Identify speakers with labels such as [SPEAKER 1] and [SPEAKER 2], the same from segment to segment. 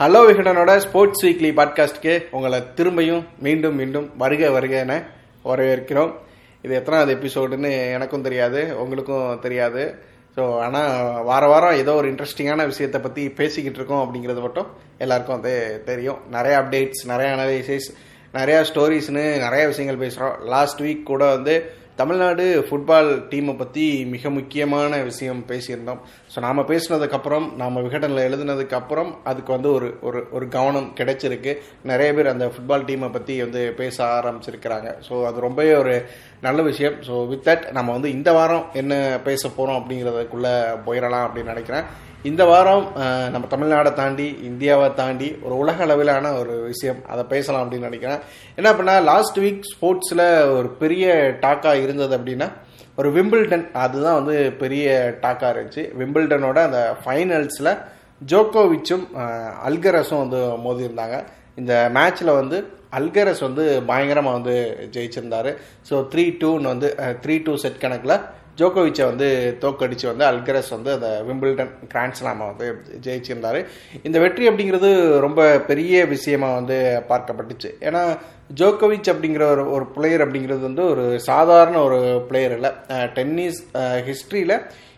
[SPEAKER 1] Hello விகடனோட sports weekly பாட்காஸ்ட்க்கு உங்களை திரும்பியும் மீண்டும் மீண்டும் வருக வருக என வரவேற்கிறோம். இது எத்தனாவது எபிசோடுன்னு எனக்கும் தெரியாது உங்களுக்கும் தெரியாது. ஸோ ஆனால் வார வாரம் ஏதோ ஒரு இன்ட்ரெஸ்டிங்கான விஷயத்தை பற்றி பேசிக்கிட்டு இருக்கோம் அப்படிங்கிறது மட்டும் எல்லாருக்கும் வந்து தெரியும். நிறைய அப்டேட்ஸ் நிறைய அனலைசிஸ் நிறையா ஸ்டோரிஸ்னு நிறைய விஷயங்கள் பேசுகிறோம் லாஸ்ட் வீக் கூட வந்து தமிழ்நாடு ஃபுட்பால் டீமை பற்றி மிக முக்கியமான விஷயம் பேசியிருந்தோம். ஸோ நாம் பேசினதுக்கப்புறம் நாம் விகடனில் எழுதுனதுக்கப்புறம் அதுக்கு வந்து ஒரு ஒரு ஒரு கவனம் கிடைச்சிருக்கு. நிறைய பேர் அந்த ஃபுட்பால் டீமை பற்றி வந்து பேச ஆரம்பிச்சிருக்கிறாங்க. ஸோ அது ரொம்பவே ஒரு நல்ல விஷயம். ஸோ வித் தட் நம்ம வந்து இந்த வாரம் என்ன பேச போகிறோம் அப்படிங்கிறதுக்குள்ளே போயிடலாம் அப்படின்னு நினைக்கிறேன். இந்த வாரம் நம்ம தமிழ்நாடை தாண்டி இந்தியாவை தாண்டி ஒரு உலக அளவிலான ஒரு விஷயம். அதை பேசலாம் அப்படின்னு நினைக்கிறேன். என்ன பண்ணா லாஸ்ட் வீக் ஸ்போர்ட்ஸில் ஒரு பெரிய டாக்காக இருந்தது அப்படின்னா ஒரு விம்பிள்டன் அதுதான் வந்து பெரிய டாக்காக இருந்துச்சு. விம்பிள்டனோட அந்த ஃபைனல்ஸில் ஜோக்கோவிச்சும் அல்கரஸும் வந்து மோதியிருந்தாங்க. இந்த மேட்ச்சில் வந்து அல்கரஸ் வந்து பயங்கரமாக வந்து ஜெயிச்சிருந்தாரு. ஸோ த்ரீ டூன்னு வந்து த்ரீ டூ செட் கணக்கில் ஜோகோவிச்சை வந்து தோக்கடிச்சு வந்து அல்கரஸ் வந்து அந்த விம்பிள்டன் கிராண்ட்ஸ்லாமை வந்து ஜெயிச்சிருந்தார். இந்த வெற்றி அப்படிங்கிறது ரொம்ப பெரிய விஷயமாக வந்து பார்க்கப்பட்டுச்சு. ஏன்னா ஜோகோவிச் அப்படிங்கிற ஒரு ஒரு பிளேயர் அப்படிங்கிறது வந்து ஒரு சாதாரண ஒரு பிளேயர் இல்லை. டென்னிஸ் ஹிஸ்ட்ரியில்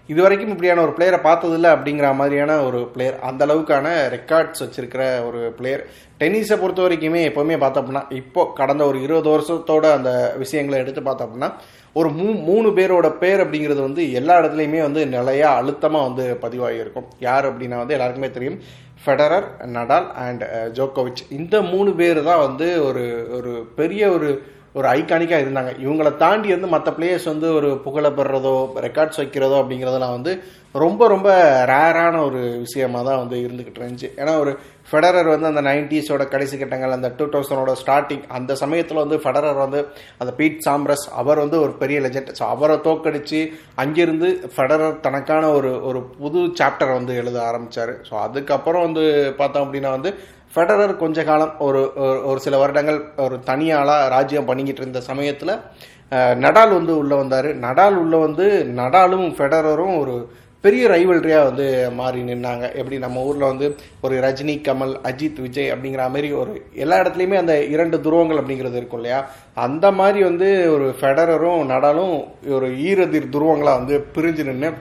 [SPEAKER 1] இது வரைக்கும் இப்படியான ஒரு பிளேயரை பார்த்ததில்ல அப்படிங்கிற மாதிரியான ஒரு பிளேயர் அந்த அளவுக்கான ரெக்கார்ட்ஸ் வச்சிருக்கிற ஒரு பிளேயர் டென்னிஸை பொறுத்த வரைக்குமே எப்போவுமே பார்த்தோம்னா இப்போ கடந்த ஒரு இருபது வருஷத்தோட அந்த விஷயங்களை எடுத்து பார்த்தோம்னா ஒரு மூ மூணு பேரோட பேர் அப்படிங்கிறது வந்து எல்லா இடத்துலையுமே வந்து நிலையா அழுத்தமாக வந்து பதிவாகி இருக்கும் யார் அப்படின்னா வந்து எல்லாருக்குமே தெரியும். ஃபெடரர் நடால் அண்ட் ஜோக்கோவிச் இந்த மூணு பேர் தான் வந்து ஒரு ஒரு பெரிய ஒரு ஒரு ஐகானிக்காக இருந்தாங்க. இவங்களை தாண்டி வந்து மற்ற பிளேயர்ஸ் வந்து ஒரு புகழை பெறதோ ரெக்கார்ட்ஸ் வைக்கிறதோ அப்படிங்கிறதெல்லாம் வந்து ரொம்ப ரொம்ப ரேரான ஒரு விஷயமா தான் வந்து இருந்துக்கிட்டு இருந்துச்சு. ஏன்னா ஒரு ஃபெடரர் வந்து அந்த நைன்டிஸோட கடைசி கட்டங்கள் அந்த டூ தௌசண்டோட ஸ்டார்டிங் அந்த சமயத்தில் வந்து ஃபெடரர் வந்து அந்த பீட் சாம்ரஸ் அவர் வந்து ஒரு பெரிய லெஜெண்ட் ஸோ அவரை தோக்கடிச்சு அங்கிருந்து ஃபெடரர் தனக்கான ஒரு ஒரு புது சாப்டர் வந்து எழுத ஆரம்பித்தார் ஸோ அதுக்கப்புறம் வந்து பார்த்தோம் அப்படின்னா வந்து ஃபெடரர் கொஞ்ச காலம் ஒரு ஒரு- ஒரு சில வருடங்கள் ஒரு தனியாளாக ராஜ்யம் பண்ணிக்கிட்டு இருந்த சமயத்தில் நடால் வந்து உள்ளே வந்தார். நடால் உள்ளே வந்து நடாலும் ஃபெடரரும் ஒரு பெரிய ரைவல்ரியாக வந்து மாறி நின்னாங்க. எப்படி நம்ம ஊரில் வந்து ஒரு ரஜினி கமல் அஜித் விஜய் அப்படிங்கிற மாதிரி ஒரு எல்லா இடத்துலையுமே அந்த இரண்டு துருவங்கள் அப்படிங்கிறது இருக்கும் இல்லையா? அந்த மாதிரி வந்து ஒரு ஃபெடரரும் நடாலும் ஒரு ஈரதிர் துருவங்களாக வந்து பிரிஞ்சு நின்று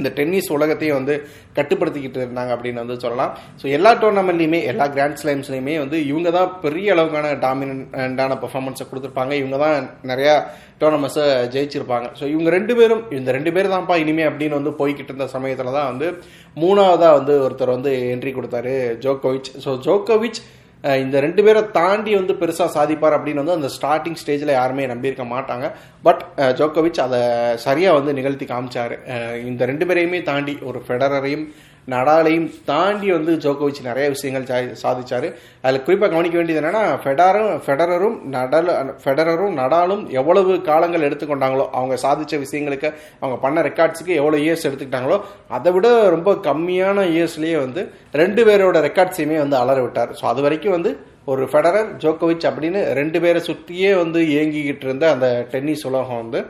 [SPEAKER 1] இந்த டென்னிஸ் உலகத்தையும் வந்து கட்டுப்படுத்திக்கிட்டு இருந்தாங்க அப்படின்னு வந்து சொல்லலாம். ஸோ எல்லா டோர்னமெண்ட்லையுமே எல்லா கிராண்ட் ஸ்லாம்ஸ்லையுமே வந்து இவங்க தான் பெரிய அளவுக்கான டாமினண்டான பெர்ஃபார்மன்ஸை கொடுத்துருப்பாங்க. இவங்க தான் நிறையா டோர்னமெண்ட்ஸை ஜெயிச்சிருப்பாங்க. ஸோ இவங்க ரெண்டு பேரும் இந்த ரெண்டு பேர் தான்ப்பா இனிமே அப்படின்னு வந்து போய்கிட்டு இருந்த சமயத்தில் தான் வந்து மூணாவதாக வந்து ஒருத்தர் வந்து என்ட்ரி கொடுத்தாரு ஜோக்கோவிச் ஸோ ஜோக்கோவிச் இந்த ரெண்டு பேரை தாண்டி வந்து பெருசாக சாதிப்பார் அப்படின்னு வந்து அந்த ஸ்டார்டிங் ஸ்டேஜில் யாருமே நம்பியிருக்க மாட்டாங்க. பட் ஜோக்கோவிச் அதை சரியாக வந்து நிகழ்த்தி காமிச்சார். இந்த ரெண்டு பேரையுமே தாண்டி ஒரு ஃபெடரரையும் நடாலையும் தாண்டி வந்து ஜோக்கோவிச் நிறைய விஷயங்கள் சா- சாதிச்சாரு. அதில் குறிப்பாக கவனிக்க வேண்டியது என்னன்னா ஃபெடாரும் ஃபெடரரும் நடல் ஃபெடரரும் நடாலும் எவ்வளவு காலங்கள் எடுத்துக்கொண்டாங்களோ அவங்க சாதிச்ச விஷயங்களுக்கு அவங்க பண்ண ரெக்கார்ட்ஸுக்கு எவ்வளோ இயர்ஸ் எடுத்துக்கிட்டாங்களோ அதை விட ரொம்ப கம்மியான இயர்ஸ்லேயே வந்து ரெண்டு பேரோட ரெக்கார்ட்ஸையுமே வந்து அலற விட்டார். ஸோ அது வரைக்கும் வந்து ஒரு ஃபெடரர் ஜோக்கோவிச் அப்படின்னு ரெண்டு பேரை சுற்றியே வந்து இயங்கிக்கிட்டு இருந்த அந்த டென்னிஸ் உலகம் வந்து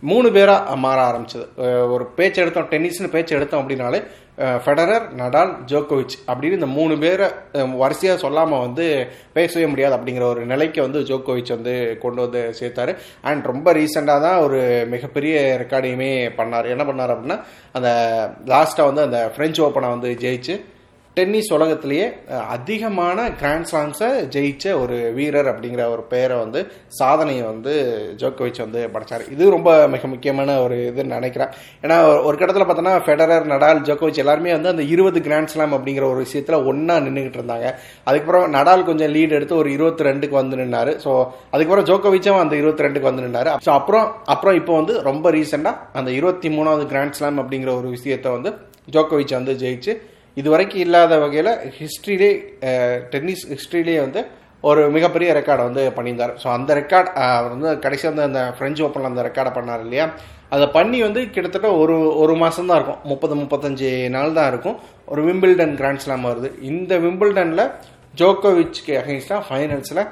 [SPEAKER 1] மூணு பேராக மாற ஆரம்பிச்சது. ஒரு பேச்சு எடுத்தோம் டென்னிஸ்னு பேச்சு எடுத்தோம் அப்படின்னாலே ஃபெடரர் நடால் ஜோக்கோவிச் அப்படின்னு இந்த மூணு பேரை வரிசையாக சொல்லாமல் வந்து பேசவே முடியாது அப்படிங்கிற ஒரு நிலைக்கு வந்து ஜோக்கோவிச் வந்து கொண்டு வந்து சேர்த்தாரு. அண்ட் ரொம்ப ரீசெண்டாக தான் ஒரு மிகப்பெரிய ரெக்கார்டையுமே பண்ணார். என்ன பண்ணார் அப்படின்னா அந்த லாஸ்ட்டாக வந்து அந்த ஃப்ரெஞ்ச் ஓப்பனை வந்து ஜெயிச்சு டென்னிஸ் உலகத்திலேயே அதிகமான கிராண்ட் ஸ்லாம்ஸை ஜெயிச்ச ஒரு வீரர் அப்படிங்கிற ஒரு பெயரை வந்து சாதனையை வந்து ஜோக்கோவிச் வந்து படைச்சார். இது ரொம்ப மிக முக்கியமான ஒரு இதுன்னு நினைக்கிறேன். ஏன்னா ஒரு- ஒரு கட்டத்தில் பார்த்தோன்னா ஃபெடரர் நடால் ஜோக்கோவிச் எல்லாருமே வந்து அந்த இருபது கிராண்ட் ஸ்லாம் அப்படிங்கிற ஒரு விஷயத்தில் ஒன்றா நின்றுக்கிட்டு இருந்தாங்க. அதுக்கப்புறம் நடால் கொஞ்சம் லீடு எடுத்து ஒரு இருபத்தி ரெண்டுக்கு வந்து நின்னார். ஸோ அதுக்கப்புறம் ஜோக்கோவிச்சும் அந்த இருபத்தி ரெண்டுக்கு வந்து நின்னார். ஸோ அப்புறம் அப்புறம் இப்போ வந்து ரொம்ப ரீசெண்டாக அந்த இருபத்தி மூணாவது கிராண்ட் ஸ்லாம் அப்படிங்கிற ஒரு விஷயத்தை வந்து ஜோக்கோவிச் வந்து ஜெயிச்சு இது வரைக்கும் இல்லாத வகையில் ஹிஸ்ட்ரியிலே டென்னிஸ் ஹிஸ்ட்ரியிலே வந்து ஒரு மிகப்பெரிய ரெக்கார்டை வந்து பண்ணியிருந்தார். ஸோ அந்த ரெக்கார்ட் அவர் வந்து கடைசி வந்து அந்த ஃப்ரெஞ்சு ஓப்பனில் அந்த ரெக்கார்டை பண்ணார் இல்லையா? அதை பண்ணி வந்து கிட்டத்தட்ட ஒரு ஒரு மாதம் தான் இருக்கும். முப்பது முப்பத்தஞ்சு நாள் தான் இருக்கும். ஒரு விம்பிள்டன் கிராண்ட் ஸ்லாம் வருது. இந்த விம்பிள்டனில் ஜோக்கோவிச்சுக்கு அகைன்ஸ்டாக ஃபைனல்ஸில்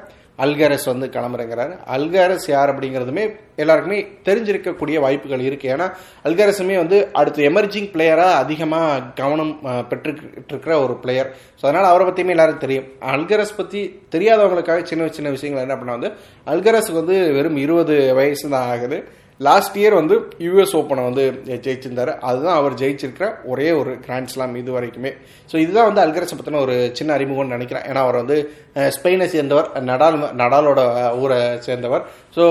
[SPEAKER 1] அல்காரஸ் வந்து கிளம்புறேங்கிறாரு. அல்காரஸ் யார் அப்படிங்கிறதுமே எல்லாருக்குமே தெரிஞ்சிருக்கக்கூடிய வாய்ப்புகள் இருக்கு. ஏன்னா அல்காரஸுமே வந்து அடுத்து எமர்ஜிங் பிளேயராக அதிகமாக கவனம் பெற்றுக்கிட்டு இருக்கிற ஒரு பிளேயர் ஸோ அதனால் அவரை பற்றியுமே எல்லாரும் தெரியும். அல்கரஸ் பற்றி தெரியாதவங்களுக்காக சின்ன சின்ன விஷயங்கள் என்ன பண்ணா வந்து அல்கரஸுக்கு வந்து வெறும் இருபது வயசு தான் ஆகுது. லாஸ்ட் இயர் வந்து யூஎஸ் ஓப்பனை வந்து ஜெயிச்சிருந்தார். அதுதான் அவர் ஜெயிச்சிருக்கிற ஒரே ஒரு கிராண்ட் ஸ்லாம் இது வரைக்குமே. ஸோ இதுதான் வந்து அல்கரசை பற்றின ஒரு சின்ன அறிமுகம்னு நினைக்கிறேன். ஏன்னா அவர் வந்து ஸ்பெயினை சேர்ந்தவர் நடால் நடாலோட ஊரை சேர்ந்தவர். ஸோ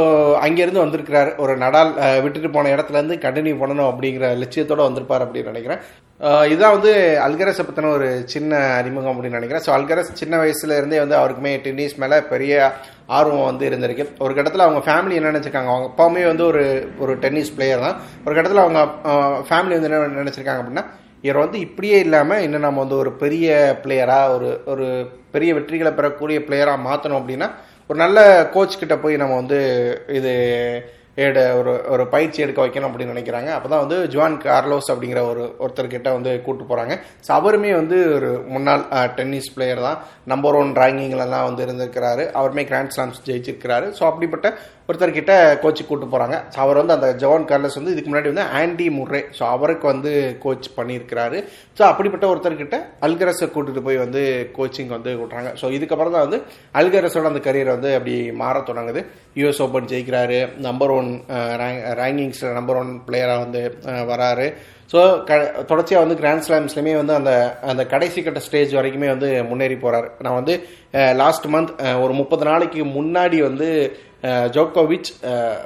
[SPEAKER 1] அங்கேருந்து வந்திருக்கிறார். ஒரு நடால் விட்டுட்டு போன இடத்துல இருந்து கண்டினியூ பண்ணணும் அப்படிங்கிற லட்சியத்தோட வந்திருப்பார் அப்படின்னு நினைக்கிறேன். இதுதான் வந்து அல்கரஸை பற்றின ஒரு சின்ன அறிமுகம் அப்படின்னு நினைக்கிறேன். ஸோ அல்கரஸ் சின்ன வயசுல இருந்தே வந்து அவருக்குமே டென்னிஸ் மேலே பெரிய ஆர்வம் வந்து இருந்திருக்கு. ஒரு கட்டத்தில் அவங்க ஃபேமிலி என்ன நினச்சிருக்காங்க? அவங்க அப்பாவுமே வந்து ஒரு ஒரு டென்னிஸ் பிளேயர் தான். ஒரு கட்டத்தில் அவங்க ஃபேமிலி வந்து என்ன நினச்சிருக்காங்க அப்படின்னா இவர் வந்து இப்படியே இல்லாமல் இன்னும் நம்ம வந்து ஒரு பெரிய பிளேயராக ஒரு ஒரு பெரிய வெற்றிகளை பெறக்கூடிய பிளேயராக மாற்றணும் அப்படின்னா ஒரு நல்ல கோச் கிட்ட போய் நம்ம வந்து இது ஏட ஒரு ஒரு பயிற்சி எடுக்க வைக்கணும் அப்படின்னு நினைக்கிறாங்க. அப்போ தான் வந்து ஜுவான் கார்லோஸ் அப்படிங்கிற ஒரு ஒருத்தர்கிட்ட வந்து கூப்பிட்டு போகிறாங்க ஸோ அவருமே வந்து ஒரு முன்னாள் டென்னிஸ் பிளேயர் தான். நம்பர் ஒன் ரேங்கிங்லலாம் வந்து இருந்திருக்கிறாரு. அவருமே கிராண்ட் ஸ்லாம்ஸ் ஜெயிச்சிருக்கிறாரு. ஸோ அப்படிப்பட்ட ஒருத்தர்கிட்ட கோச்சு கூட்டு போகிறாங்க ஸோ அவர் வந்து அந்த ஜவான் கார்லஸ் வந்து இதுக்கு முன்னாடி வந்து ஆண்டி முர்ரே ஸோ அவருக்கு வந்து கோச் பண்ணியிருக்கிறாரு. ஸோ அப்படிப்பட்ட ஒருத்தர்கிட்ட அல்கரஸை கூட்டிகிட்டு போய் வந்து கோச்சிங் வந்து விட்றாங்க. ஸோ இதுக்கப்புறம் தான் வந்து அல்கரஸோட அந்த கரியர் வந்து அப்படி மாற தொடங்குது. யூஎஸ் ஓப்பன் ஜெயிக்கிறாரு. நம்பர் ஒன் ரேங்கிங்ஸில் நம்பர் ஒன் பிளேயராக வந்து வராரு. ஸோ க தொடர்ச்சியாக வந்து கிராண்ட் ஸ்லாம்ஸ்லையுமே வந்து அந்த அந்த கடைசி கட்ட ஸ்டேஜ் வரைக்குமே வந்து முன்னேறி போகிறாரு நான் வந்து லாஸ்ட் மந்த் ஒரு முப்பது நாளைக்கு முன்னாடி வந்து ஜோக்கோவிச்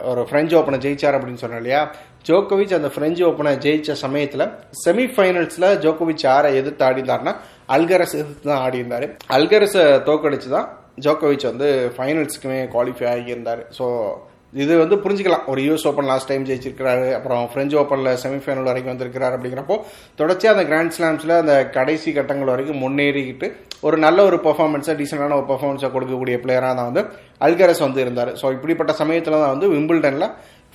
[SPEAKER 1] ஒரு ஃப்ரெஞ்ச் ஓப்பனை ஜெயிச்சார் அப்படின்னு சொன்னோம் இல்லையா? ஜோக்கோவிச் அந்த ஃப்ரெஞ்சு ஓப்பனை ஜெயிச்ச சமயத்தில் செமிஃபைனல்ஸில் ஜோக்கோவிச் யாரை எதிர்த்து ஆடினார்னா அல்கரஸ் எதிர்த்து தான் ஆடியிருந்தார். அல்கரஸை தோக்கடிச்சு தான் ஜோக்கோவிச் வந்து ஃபைனல்ஸ்க்குமே குவாலிஃபை ஆகியிருந்தார். ஸோ இது வந்து புரிஞ்சுக்கலாம். ஒரு யூஎஸ் ஓப்பன் லாஸ்ட் டைம் ஜெயிச்சிருக்கிறாரு அப்புறம் பிரெஞ்சு ஓப்பனில் செமிஃபைனல் வரைக்கும் வந்திருக்கிறார் அப்படிங்கிறப்போ தொடர்ச்சியாக அந்த கிராண்ட் ஸ்லாம்ஸில் அந்த கடைசி கட்டங்கள் வரைக்கும் முன்னேறிக்கிட்டு ஒரு நல்ல ஒரு பர்ஃபார்மன்ஸை டீசெண்டான ஒரு பர்ஃபார்மன்ஸை கொடுக்கக்கூடிய பிளேயராக தான் வந்து அல்கரஸ் வந்து இருந்தார். ஸோ இப்படிப்பட்ட சமயத்தில் தான் வந்து விம்பிள்டனில்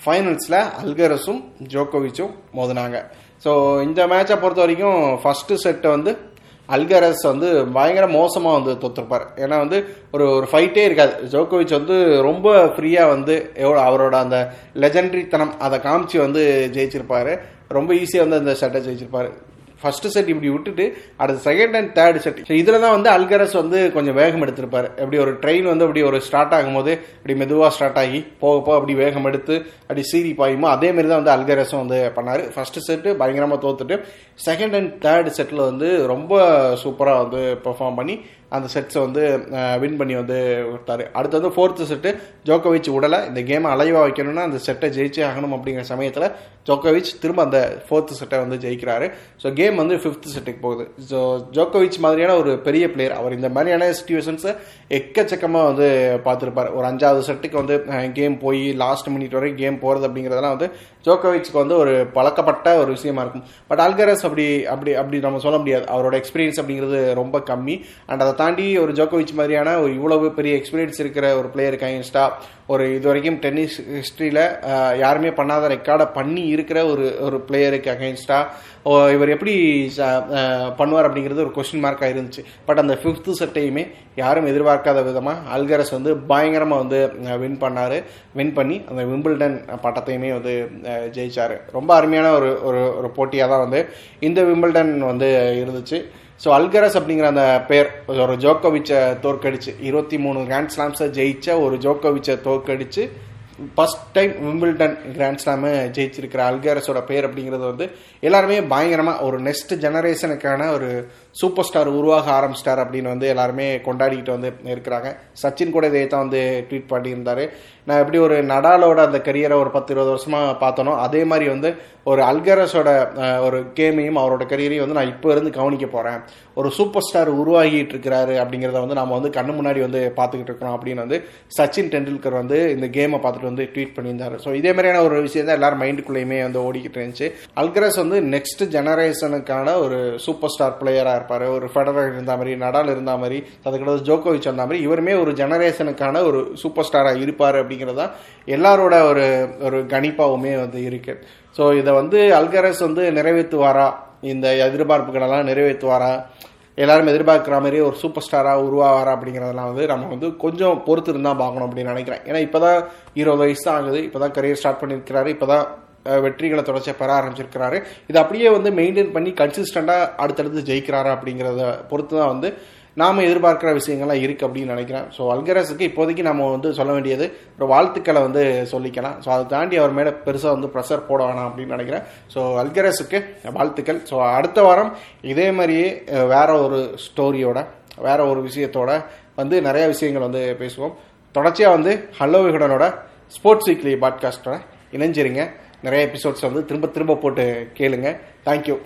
[SPEAKER 1] ஃபைனல்ஸில் அல்கரஸும் ஜோக்கோவிச்சும் மோதினாங்க. ஸோ இந்த மேட்சை பொறுத்த வரைக்கும் ஃபஸ்ட்டு செட்டை வந்து அல்கரஸ் வந்து பயங்கர மோசமாக வந்து தோத்துருப்பார். ஏன்னா வந்து ஒரு ஒரு ஃபைட்டே இருக்காது. ஜோக்கோவிச் வந்து ரொம்ப ஃப்ரீயாக வந்து எவ்வளோ அவரோட அந்த லெஜண்டரித்தனம் அதை காமிச்சு வந்து ஜெயிச்சிருப்பாரு. ரொம்ப ஈஸியாக வந்து அந்த ஷட்டை ஜெயிச்சிருப்பாரு. ஃபர்ஸ்ட் செட் இப்படி விட்டுட்டு அடுத்த செகண்ட் அண்ட் தேர்ட் செட் இதில் தான் வந்து அல்கரஸ் வந்து கொஞ்சம் வேகம் எடுத்திருப்பார். எப்படி ஒரு ட்ரெயின் வந்து அப்படி ஒரு ஸ்டார்ட் ஆகும்போது அப்படி மெதுவாக ஸ்டார்ட் ஆகி போக போக அப்படி வேகம் எடுத்து அப்படி சீரி பாயுமோ அதே மாதிரி தான் வந்து அல்கரஸும் வந்து பண்ணார். ஃபர்ஸ்ட் செட்டு பயங்கரமாக தோத்துட்டு செகண்ட் அண்ட் தேர்ட் செட்டில் வந்து ரொம்ப சூப்பராக வந்து பெர்ஃபார்ம் பண்ணி அந்த செட்ஸை வந்து வின் பண்ணி வந்து விட்டாரு. அடுத்து வந்து ஃபோர்த்து செட்டு ஜோக்கோவிச் உடலை இந்த கேமை அலைவாக வைக்கணும்னா அந்த செட்டை ஜெயிச்சே ஆகணும் அப்படிங்கிற சமயத்தில் ஜோக்கோவிச் திரும்ப அந்த ஃபோர்த்து செட்டை வந்து ஜெயிக்கிறாரு. ஸோ கேம் வந்து ஃபிஃப்த்து செட்டுக்கு போகுது. ஸோ ஜோக்கோவிச் மாதிரியான ஒரு பெரிய பிளேயர் அவர் இந்த மாதிரியான சுச்சுவேஷன்ஸை எக்கச்சக்கமாக வந்து பார்த்துருப்பார். ஒரு அஞ்சாவது செட்டுக்கு வந்து கேம் போய் லாஸ்ட் மினிட் வரைக்கும் கேம் போகிறது அப்படிங்கிறதெல்லாம் வந்து ஜோக்கோவிச்சுக்கு வந்து ஒரு பழக்கப்பட்ட ஒரு விஷயமா இருக்கும். பட் அல்கரஸ் அப்படி அப்படி அப்படி நம்ம சொல்ல முடியாது. அவரோட எக்ஸ்பீரியன்ஸ் அப்படிங்கிறது ரொம்ப கம்மி. அண்ட் அதை தாண்டி ஒரு ஜோக்கோவிச் மாதிரியான ஒரு இவ்வளவு பெரிய எக்ஸ்பீரியன்ஸ் இருக்கிற ஒரு பிளேயருக்கு கைன்ஸ்டா ஒரு இது வரைக்கும் டென்னிஸ் ஹிஸ்ட்ரியில் யாருமே பண்ணாத ரெக்கார்டை பண்ணி இருக்கிற ஒரு ஒரு பிளேயருக்கு அகைன்ஸ்டா இவர் எப்படி பண்ணுவார் அப்படிங்கிறது ஒரு கொஸ்டின் மார்க்காக இருந்துச்சு. பட் அந்த ஃபிஃப்த்து செட்டையுமே யாரும் எதிர்பார்க்காத விதமாக அல்கரஸ் வந்து பயங்கரமாக வந்து வின் பண்ணார். வின் பண்ணி அந்த விம்பிள்டன் பட்டத்தையுமே வந்து ஜெயிச்சார். ரொம்ப அருமையான ஒரு ஒரு ஒரு போட்டியாக தான் வந்து இந்த விம்பிள்டன் வந்து இருந்துச்சு. ஸோ அல்கரஸ் அப்படிங்கிற அந்த பேர் ஒரு ஜோக்கோவிச்சை தோற்கடிச்சு இருபத்தி மூணு கிராண்ட் ஸ்லாம்ஸை ஜெயிச்ச ஒரு ஜோக்கோவிச்சை தோற்கடிச்சு first time Wimbledon grand slam ஜெயிச்சிருக்கிற அல்கரஸோட பேர் அப்படிங்கிறது வந்து எல்லாருமே பயங்கரமாக ஒரு நெக்ஸ்ட் ஜெனரேஷனுக்கான ஒரு சூப்பர் ஸ்டார் உருவாக ஆரம்பிச்சிட்டார் அப்படின்னு வந்து எல்லாருமே கொண்டாடிக்கிட்டு வந்து இருக்கிறாங்க. சச்சின் கூட இதை தான் வந்து ட்வீட் பண்ணியிருந்தாரு. நான் எப்படி ஒரு நடாலோட அந்த கரியரை ஒரு பத்து இருபது வருஷமாக பார்த்தனோ அதே மாதிரி வந்து ஒரு அல்கரஸோட ஒரு கேமையும் அவரோட கரியரையும் வந்து நான் இப்போ இருந்து கவனிக்க போகிறேன் ஒரு சூப்பர் ஸ்டார் உருவாகிட்டு இருக்கிறாரு அப்படிங்கிறத வந்து நம்ம வந்து கண்ணு முன்னாடி வந்து பார்த்துக்கிட்டு இருக்கிறோம் அப்படின்னு வந்து சச்சின் டெண்டுல்கர் வந்து இந்த கேமை பார்த்துட்டு வந்து ட்வீட் பண்ணியிருந்தாரு. ஸோ இதே மாதிரியான ஒரு விஷயம் தான் எல்லாரும் மைண்டுக்குள்ளேயுமே வந்து ஓடிக்கிட்டு இருந்துச்சு. அல்கரஸ் வந்து நெக்ஸ்ட் ஜெனரேஷனுக்கான ஒரு சூப்பர் ஸ்டார் பிளேயராக இருப்பார். ஒரு ஃபெடரர் இருந்த மாதிரி நடால் இருந்த மாதிரி அதுக்கடுத்து ஜோக்கோவிச் வந்த மாதிரி இவருமே ஒரு ஜெனரேஷனுக்கான ஒரு சூப்பர் ஸ்டாராக இருப்பார் அப்படிங்கிறதா எல்லாரோட ஒரு ஒரு கணிப்பாவுமே வந்து இருக்கு. ஸோ இதை வந்து அல்கரஸ் வந்து நிறைவேற்றுவாரா? இந்த எதிர்பார்ப்புகளெல்லாம் நிறைவேற்றுவாரா? எல்லாரும் எதிர்பார்க்குற மாதிரி ஒரு சூப்பர் ஸ்டாராக உருவாவாரா அப்படிங்கிறதெல்லாம் வந்து நம்ம வந்து கொஞ்சம் பொறுத்து இருந்தால் பார்க்கணும் அப்படின்னு நினைக்கிறேன். ஏன்னா இப்போ தான் இருபது வயசு தான் ஆகுது. இப்போ தான் கரியர் ஸ்டார்ட் பண்ணியிருக்கிறாரு. இப்போ தான் வெற்றிகளை தொடர்ச்சியாக பெற ஆரம்பிச்சிருக்கிறாரு. இது அப்படியே வந்து மெயின்டைன் பண்ணி கன்சிஸ்டண்டாக அடுத்தடுத்து ஜெயிக்கிறாரா அப்படிங்கிறத பொறுத்து தான் வந்து நாம் எதிர்பார்க்கிற விஷயங்கள்லாம் இருக்குது அப்படின்னு நினைக்கிறேன். ஸோ அல்கரஸுக்கு இப்போதைக்கு நம்ம வந்து சொல்ல வேண்டியது ஒரு வாழ்த்துக்களை வந்து சொல்லிக்கலாம். ஸோ அதை தாண்டி அவர் மேலே பெருசாக வந்து ப்ரெஷர் போட வேணாம் அப்படின்னு நினைக்கிறேன். ஸோ அல்கரஸுக்கு வாழ்த்துக்கள். ஸோ அடுத்த வாரம் இதே மாதிரியே வேற ஒரு ஸ்டோரியோட வேற ஒரு விஷயத்தோட வந்து நிறைய விஷயங்கள் வந்து பேசுவோம். தொடர்ச்சியாக வந்து ஹலோ விகடனோட ஸ்போர்ட்ஸ் வீக்லி பாட்காஸ்டோட இணைஞ்சிருங்க. நிறைய எபிசோட்ஸ் வந்து திரும்ப திரும்ப போட்டு கேளுங்க. தேங்க்யூ